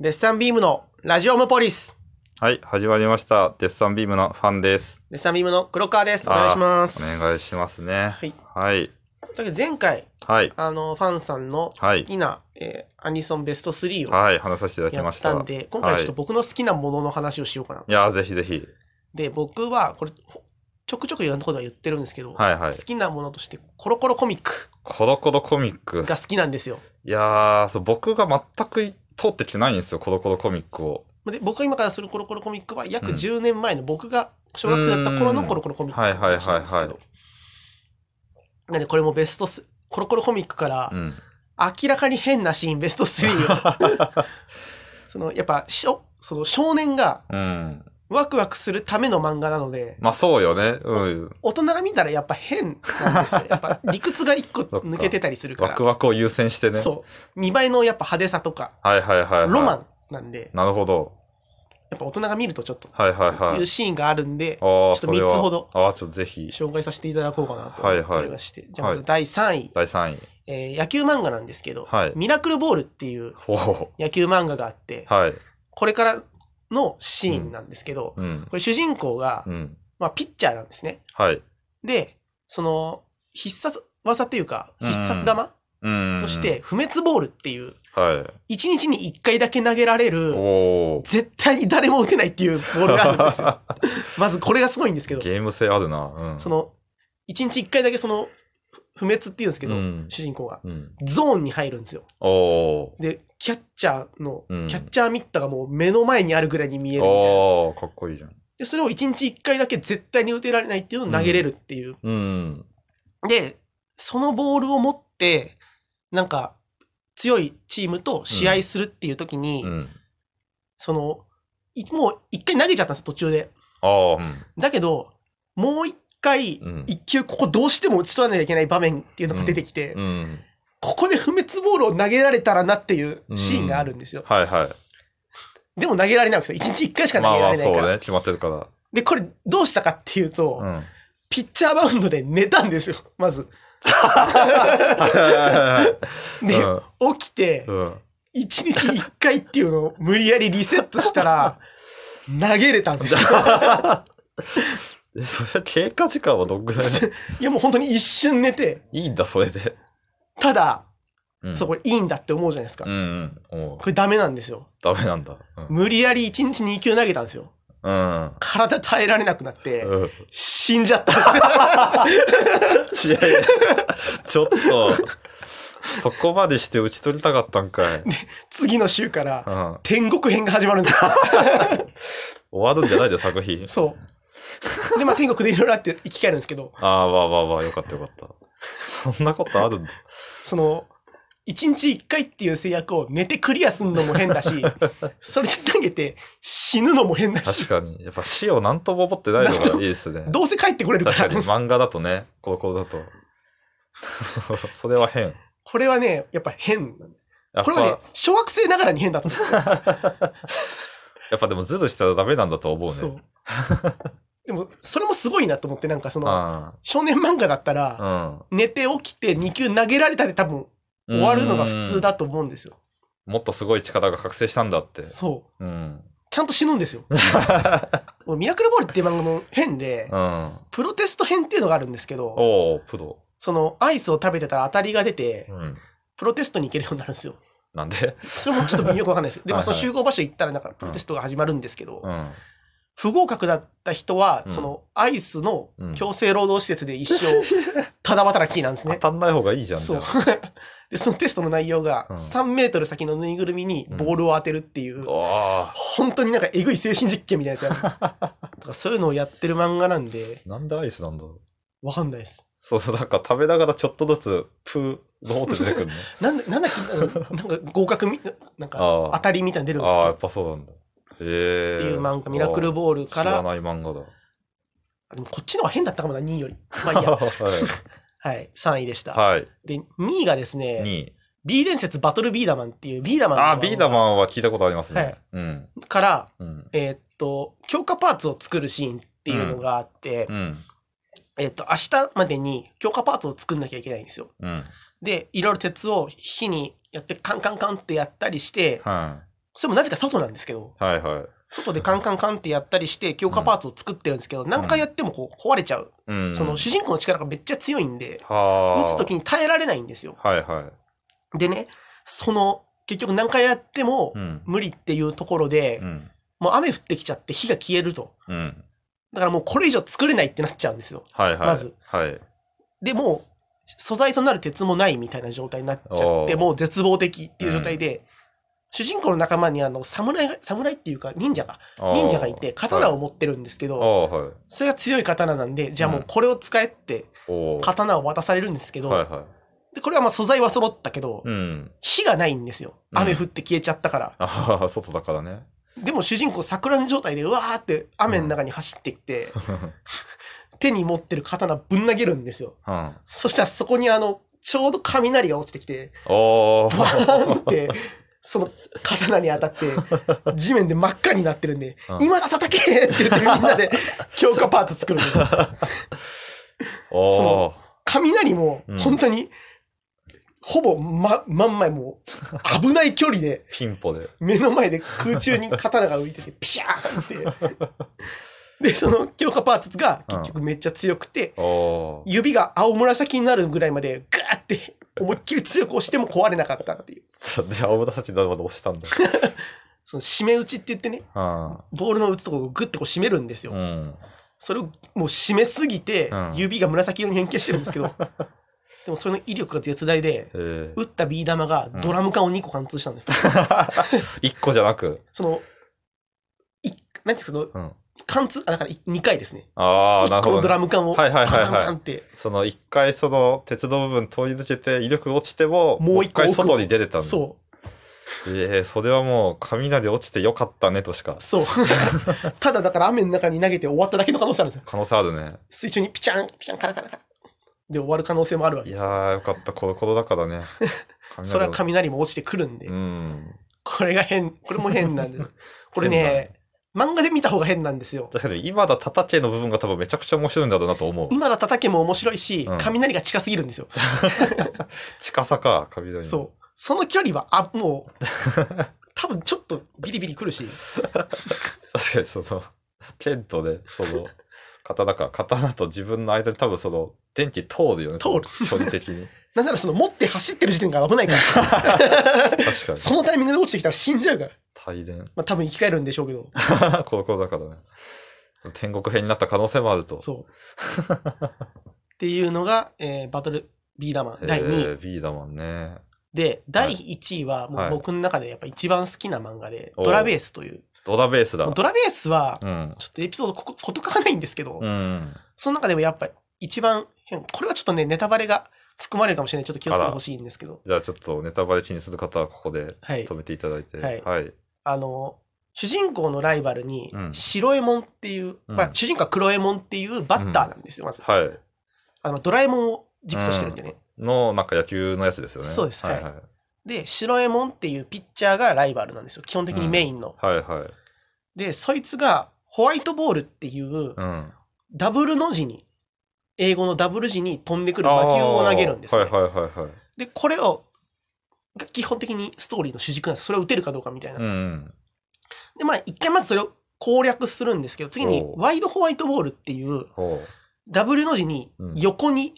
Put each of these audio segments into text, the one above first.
デッサンビームのラジオムポリス。はい、始まりました。デッサンビームのファンです。デッサンビームの黒川です。お願いします。お願いしますね。はい。はい。というわけで前回、はい。あの、ファンさんのはい好きな、えーアニソンベスト3をはい、話させていただきやまし。ったたんで、今回ちょっとはい僕の好きなものの話をしようかな。いやー、ぜひぜひ。で、僕は、これ、ほちょくちょくいろんなことは言ってるんですけど、はいはい好。きなものとして、コロコロコミックコロコロコミック。が好きなんですよ。いやー、そう僕が全く通ってきてないんですよ、コロコロコミックを。で僕が今からするコロコロコミックは約うん10年前の僕が小学生だった頃のコロコロコミックなんですけはいはいはいど。なんでこれもベストスコロコロコミックからうん。明らかに変なシーンベスト3を そのやっぱしょその少年がうん。ワクワクするための漫画なのでまあそうよね。うん。大人が見たらやっぱ変なんですよ やっぱ理屈が一個抜けてたりするかワクワクを優先してね。らそう見栄えのやっぱ派手さとかはいはいはい、はい。ロマンなんでなるほど。やっぱ大人が見るとちょっとはいはいはいいう。シーンがあるんでああ、ちょっと三つほどああ、ちょっとぜひ。紹介させていただこうかなとはいはい思いまして、じゃあまず第3位、第3位。えー野球漫画なんですけど、はいミラクルボールっていう。野球漫画があって、はい。これからのシーンなんですけど、うん。これ主人公が、うん。まあ、ピッチャーなんですね。はい。で、その必殺技っていうか、うん必殺玉うん。として、不滅ボールっていう、はい。1日に1回だけ投げられる。絶対に誰も打てないっていうボールがあるんですよ。まずこれがすごいんですけど、ゲーム性あるな。うん。その、1日1回だけその、不滅っていうんですけど、うん主人公が。うん。ゾーンに入るんですよ。で、キャッチャーの、うんキャッチャーミットがもう目の前にあるぐらいに見えるみたいな。かっこいいじゃん。で、それを1日1回だけ絶対に打てられないっていうのを投げれるっていう。うん。で、そのボールを持って、なんか、強いチームと試合するっていう時に、うん。その、いもう1回投げちゃったんですよ、途中で。だけど、もう1回、うん1球ここどうしても打ち取らなきゃいけない場面っていうのが出てきて、うん。ここで不滅ボールを投げられたらなっていうシーンがあるんですよ。はいはい。でも投げられないわけですよ。1日1回しか投げられないから。そうね。決まってるから。で、これどうしたかっていうと、うん。ピッチャーバウンドで寝たんですよ、まず。で、うん。起きて、うん。1日1回っていうのを無理やりリセットしたら、投げれたんですよ。えそれ経過時間はどんぐらいで いやもう本当に一瞬寝て、いいんだ、それで。ただ、うん。そう、これいいんだって思うじゃないですか。うんうん。おうこれダメなんですよ。ダメなんだ。うん。無理やり1日2球投げたんですよ。うん。体耐えられなくなって、うん死んじゃったんですよ。いやいやちょっと、そこまでして打ち取りたかったんかい。次の週から天国編が始まるんですよ。わるんじゃないで、作品。そう。で、まあ天国でいろいろあって生き返るんですけど、ああ、わあわあわあ、よかったよかった。そんなことあるんだ。その、1日1回っていう制約を寝てクリアするのも変だし、それで投げて死ぬのも変だし確、かに。やっぱ死を何とも思ってないのがいいですね。どうせ帰ってこれるか確からに、漫画だとね、コロコロだと。それは変。これはね、やっぱ変。これはねぱ、、小学生ながらに変だと思う。やっぱでもズルしたらダメなんだと思うね。そう。でも、それもすごいなと思って、なんかその、あ少年漫画だったら、あ寝て起きて2球投げられたで多分うん。終わるのが普通だと思うんですよ。うん。もっとすごい力が覚醒したんだって。そう。うん。ちゃんと死ぬんですよ。ミラクルボールっていう漫画も変で、うん。プロテスト編っていうのがあるんですけど、プロ。そのアイスを食べてたら当たりが出てう、ん。プロテストに行けるようになるんですよ。なんで？それもちょっとよくわかんないです。でもその集合場所行ったらなんかプロテストが始まるんですけど、うん。不合格だった人は、うんそのアイスのうん強制労働施設で一生 ただ働きなんですね。当たんない方がいいじゃん。そうじゃあ。で、そのテストの内容がうん3メートル先のぬいぐるみにボールを当てるっていう、あ本当になんかえぐい精神実験みたいなやつやる。とかそういうのをやってる漫画なんで、あ。なんでアイスなんだろう。わかんないです。そうそう、なんか食べながらちょっとずつ、プー、ボーって出てくるの？なんだなんだっけ、なんか合格み、なんか当たりみたいなの出るんですああ、やよっ。ぱそうなんだ。っていう漫画、ミラクルボールから、知らない漫画だ。でもこっちの方が変だったかもな、2位より。まあいいや。ははい、3位でしい。た。はい。で、2位がですね、2位。B 伝説バトルビーダマンっていうビーダマンのああ、ビーダマンは聞いたことありますね。はいうん。から、うん。えーっと、強化パーツを作るシーンっていうのがあって、うん。えーっと、明日までに強化パーツを作んなきゃいけないんですよ。うん。で、いろいろ鉄を火にやってカンカンカンってやったりして、はそれもなぜか外なんですけど、はいはい。外でカンカンカンってやったりして強化パーツを作ってるんですけど、何回やってもこう壊れちゃう。うん。その主人公の力がめっちゃ強いんで、はあ。撃つ時に耐えられないんですよ。はいはい。でね、その、結局何回やってもうん。無理っていうところでう、ん。もう雨降ってきちゃって火が消えると。うん。だからもうこれ以上作れないってなっちゃうんですよ。はいはい。まず。はい。でもう素材となる鉄もないみたいな状態になっちゃってもう絶望的っていう状態で、主人公の仲間にあの侍が侍っていうか忍者が忍者がいて刀を持ってるんですけど、はい。それが強い刀なんでじゃあもうこれを使えって刀を渡されるんですけど、はいはい。でこれはまあ素材は揃ったけど、うん。火がないんですようん雨降って消えちゃったから、ああ、外だからね。でも主人公桜の状態でうわーって雨の中に走ってきて、手に持ってる刀ぶん投げるんですようん。そしたらそこにあのちょうど雷が落ちてきておバーンー。って、その刀に当たって、地面で真っ赤になってるんで、うん今だ叩けって言ってみんなで 強化パーツ作るその。雷もうん本当に、ほぼま、真ん前もう危ない距離でピンポで。目の前で空中に刀が浮いてて、ピシャーンって。で、その強化パーツが結局めっちゃ強くて。指が青紫になるぐらいまでガーって思いっきり強く押しても壊れなかったっていう。で、青紫だまで押したんだ。その締め打ちって言ってね、うん。ボールの打つところをグッてこう締めるんですよ。うん。それをもう締めすぎてうん、指が紫色に変形してるんですけど、でもその威力が絶大で、えー打ったビー玉がドラム缶を2個貫通したんですよ。一個じゃなく。その、いなんていうの、うん。貫通、あ、だから2回ですね。ああ、な1るほどね、ドラム缶をはいはいはいはいカンって、その一回その鉄の部分通り抜けて威力落ちても、もう一個回外に出てたんだ。そう。ええそれはもう雷落ちてよかったねとしか。そう。ただだから雨の中に投げて終わっただけの可能性あるんですよ。可能性あるね。水中にピチャン、ピチャン、カラカラカラ。で終わる可能性もあるわけですよ。いやーよかった。コロコロだからね。それは雷も落ちてくるんで、うん。これが変、これも変なんです。これね、漫画で見た方が変なんですよ。確かに今だ叩けの部分が多分めちゃくちゃ面白いんだろうなと思う。今だ叩けも面白いし、うん雷が近すぎるんですよ。近さか、雷の。そう。その距離は、あ、もう、多分ちょっとビリビリくるし、確かにその、剣とね、その、刀か、刀と自分の間に多分その、電気通るよね。通る距離的に。なんならその持って走ってる時点が危ないから、確かに。そのタイミングで落ちてきたら死んじゃうから。大連。まあ多分生き返るんでしょうけど、コロコロだからね。天国編になった可能性もあると。そう。っていうのが、えーバトルビーダーマン第2位。えー、ビーダマンね。で、第1位はもはいう僕の中でやっぱ一番好きな漫画で、おうドラベースという。ドラベースだ。ドラベースはう、ん。ちょっとエピソードこここと書かないんですけど、うん。その中でもやっぱ一番変、これはちょっとね、ネタバレが含まれるかもしれない。ちょっと気をつけてほしいんですけど、じゃあちょっとネタバレ気にする方はここではい止。めていただいて。はいはい。あの、主人公のライバルにう、ん白エモンっていう、うんまあ、主人公は黒エモンっていうバッターなんですよ、まず。はい。あの、ドラえもんを軸としてるんでね。の、なんか野球のやつですよね。そうですはいはい。で、白エモンっていうピッチャーがライバルなんですよ。基本的にメインの。はいはい。で、そいつがホワイトボールっていううん。ダブルの字に、英語のダブル字に飛んでくる魔球を投げるんですね。はいはいはいはい。で、これを、が基本的にストーリーの主軸なんです。それを打てるかどうかみたいな。うん。で、まあ、一回まずそれを攻略するんですけど、次にワイドホワイトボールっていうほダブルの字にうん横に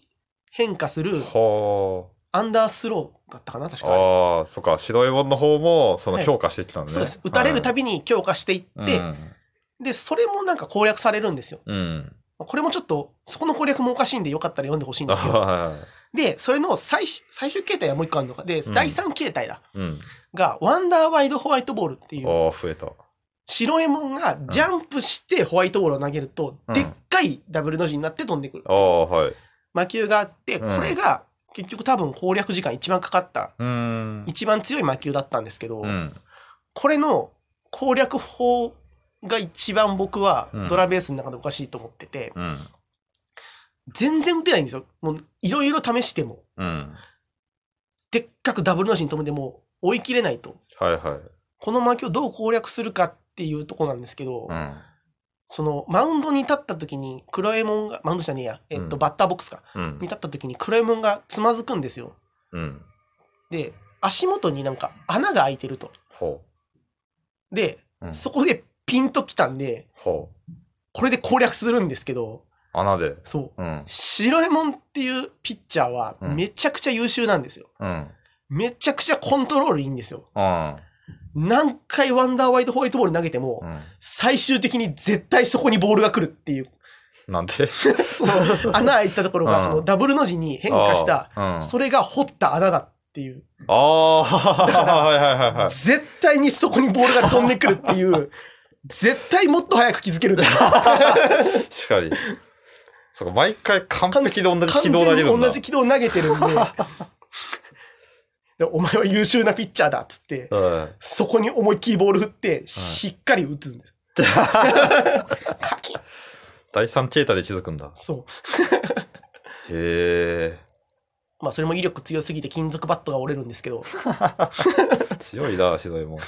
変化すう。るほアンダースローだったかな確う。かあれああ、そっか。白いもんの方も、そのはい強化してきたんだね。そうです。打たれるたびびに強化していって、で、それもなんか攻略されるんですよ。うん。うん。これもちょっと、そこの攻略もおかしいんでよかったら読んでほしいんですけど。はい。で、それの最終最終形態はもう一個あるのか。で、うん第3形態だ。うん。が、ワンダーワイドホワイトボールっていう、ああ、増えた。白エモンがジャンプしてホワイトボールを投げると、うんでっかいダブルの字になって飛んでくるあ。あ、はい。魔球があって、うんこれが結局多分攻略時間一番かかった、うーん。一番強い魔球だったんですけど、うん。これの攻略法が一番僕はうんドラベースの中でおかしいと思ってて、うん。全然打てないんですよ。もういろいろ試しても、うん。でっかくダブルの字に飛んでも追い切れないと。はいはい。この魔球をどう攻略するかっていうところなんですけど、うん。そのマウンドに立った時にクロエモンが、マウンドじゃねえや、えっと、うんバッターボックスか。うんに。立った時にクロエモンがつまずくんですよ。うん。で、足元になんか穴が開いてると。ほで、うんそこでピンときたんで、ほう。これで攻略するんですけど、穴で。そう。うん。白エモンっていうピッチャーはうんめちゃくちゃ優秀なんですよ。うん。めちゃくちゃコントロールいいんですよ。うん。何回ワンダーワイドホワイトボール投げても、うん。最終的に絶対そこにボールが来るっていう、なんで？その穴開いたところがうんそのダブルの字に変化した、うん、それが掘った穴だっていう。ああ、はいはいはいはい。絶対にそこにボールが飛んでくるっていう、絶対もっと早く気づける。確かに。そうか、毎回完璧で同じ軌道投げるんだ。に同じ軌道投げてるんで、でお前は優秀なピッチャーだっつって、うん。そこに思いっきりボール振って、しっかり打つんです。第三形態で気づくんだ。そう。へえ。まあそれも威力強すぎて金属バットが折れるんですけど、強いな、ひどいもん。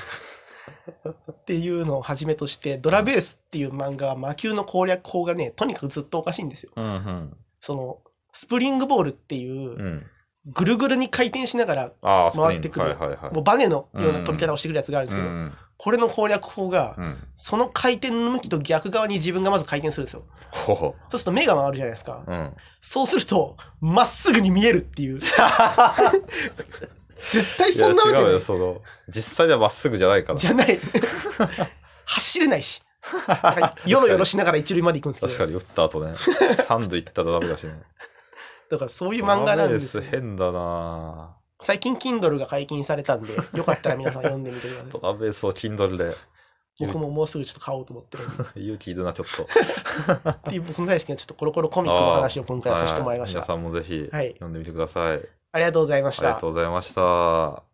っていうのをはじめとして、ドラベースっていう漫画は魔球の攻略法がね、とにかくずっとおかしいんですよ。うんうん。その、スプリングボールっていうう、ん。ぐるぐるに回転しながら。回ってくるはいはいはい。もうバネのような飛び方をしてくるやつがあるんですけど、うん。これの攻略法が、うん。その回転の向きと逆側に自分がまず回転するんですよ。ほほ。そうすると目が回るじゃないですか。うん。そうすると、まっすぐに見えるっていう。絶対そんなわけないいや違うよ、。その、実際ではまっすぐじゃないから。じゃない。走れないし。よろよろしながら一塁まで行くんですけど。確かに打った後ね。三塁行ったらダメだしね。だからそういう漫画なんですよトラベース変だな最近 Kindle が解禁されたんで、よかったら皆さん読んでみてくださいト。ラベースを Kindle で。僕ももうすぐちょっと買おうと思ってるんで。勇気いるな、ちょっと。っていう僕の大好きなちょっとコロコロコミックの話を今回はさせてもらいました。は皆さんもぜひはい読んでみてください。ありがとうございましたありがと。うございました。